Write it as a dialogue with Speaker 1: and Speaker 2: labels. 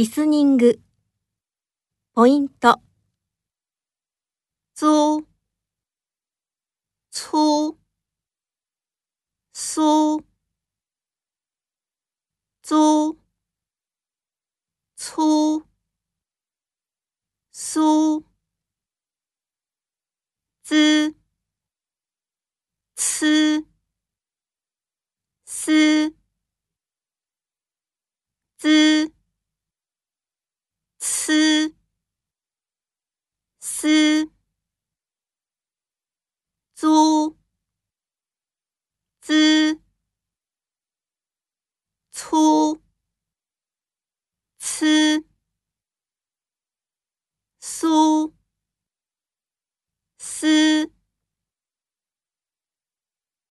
Speaker 1: リスニング。ポイント。
Speaker 2: 租、粗、苏、租、粗、苏、丝，丝，租，滋，粗。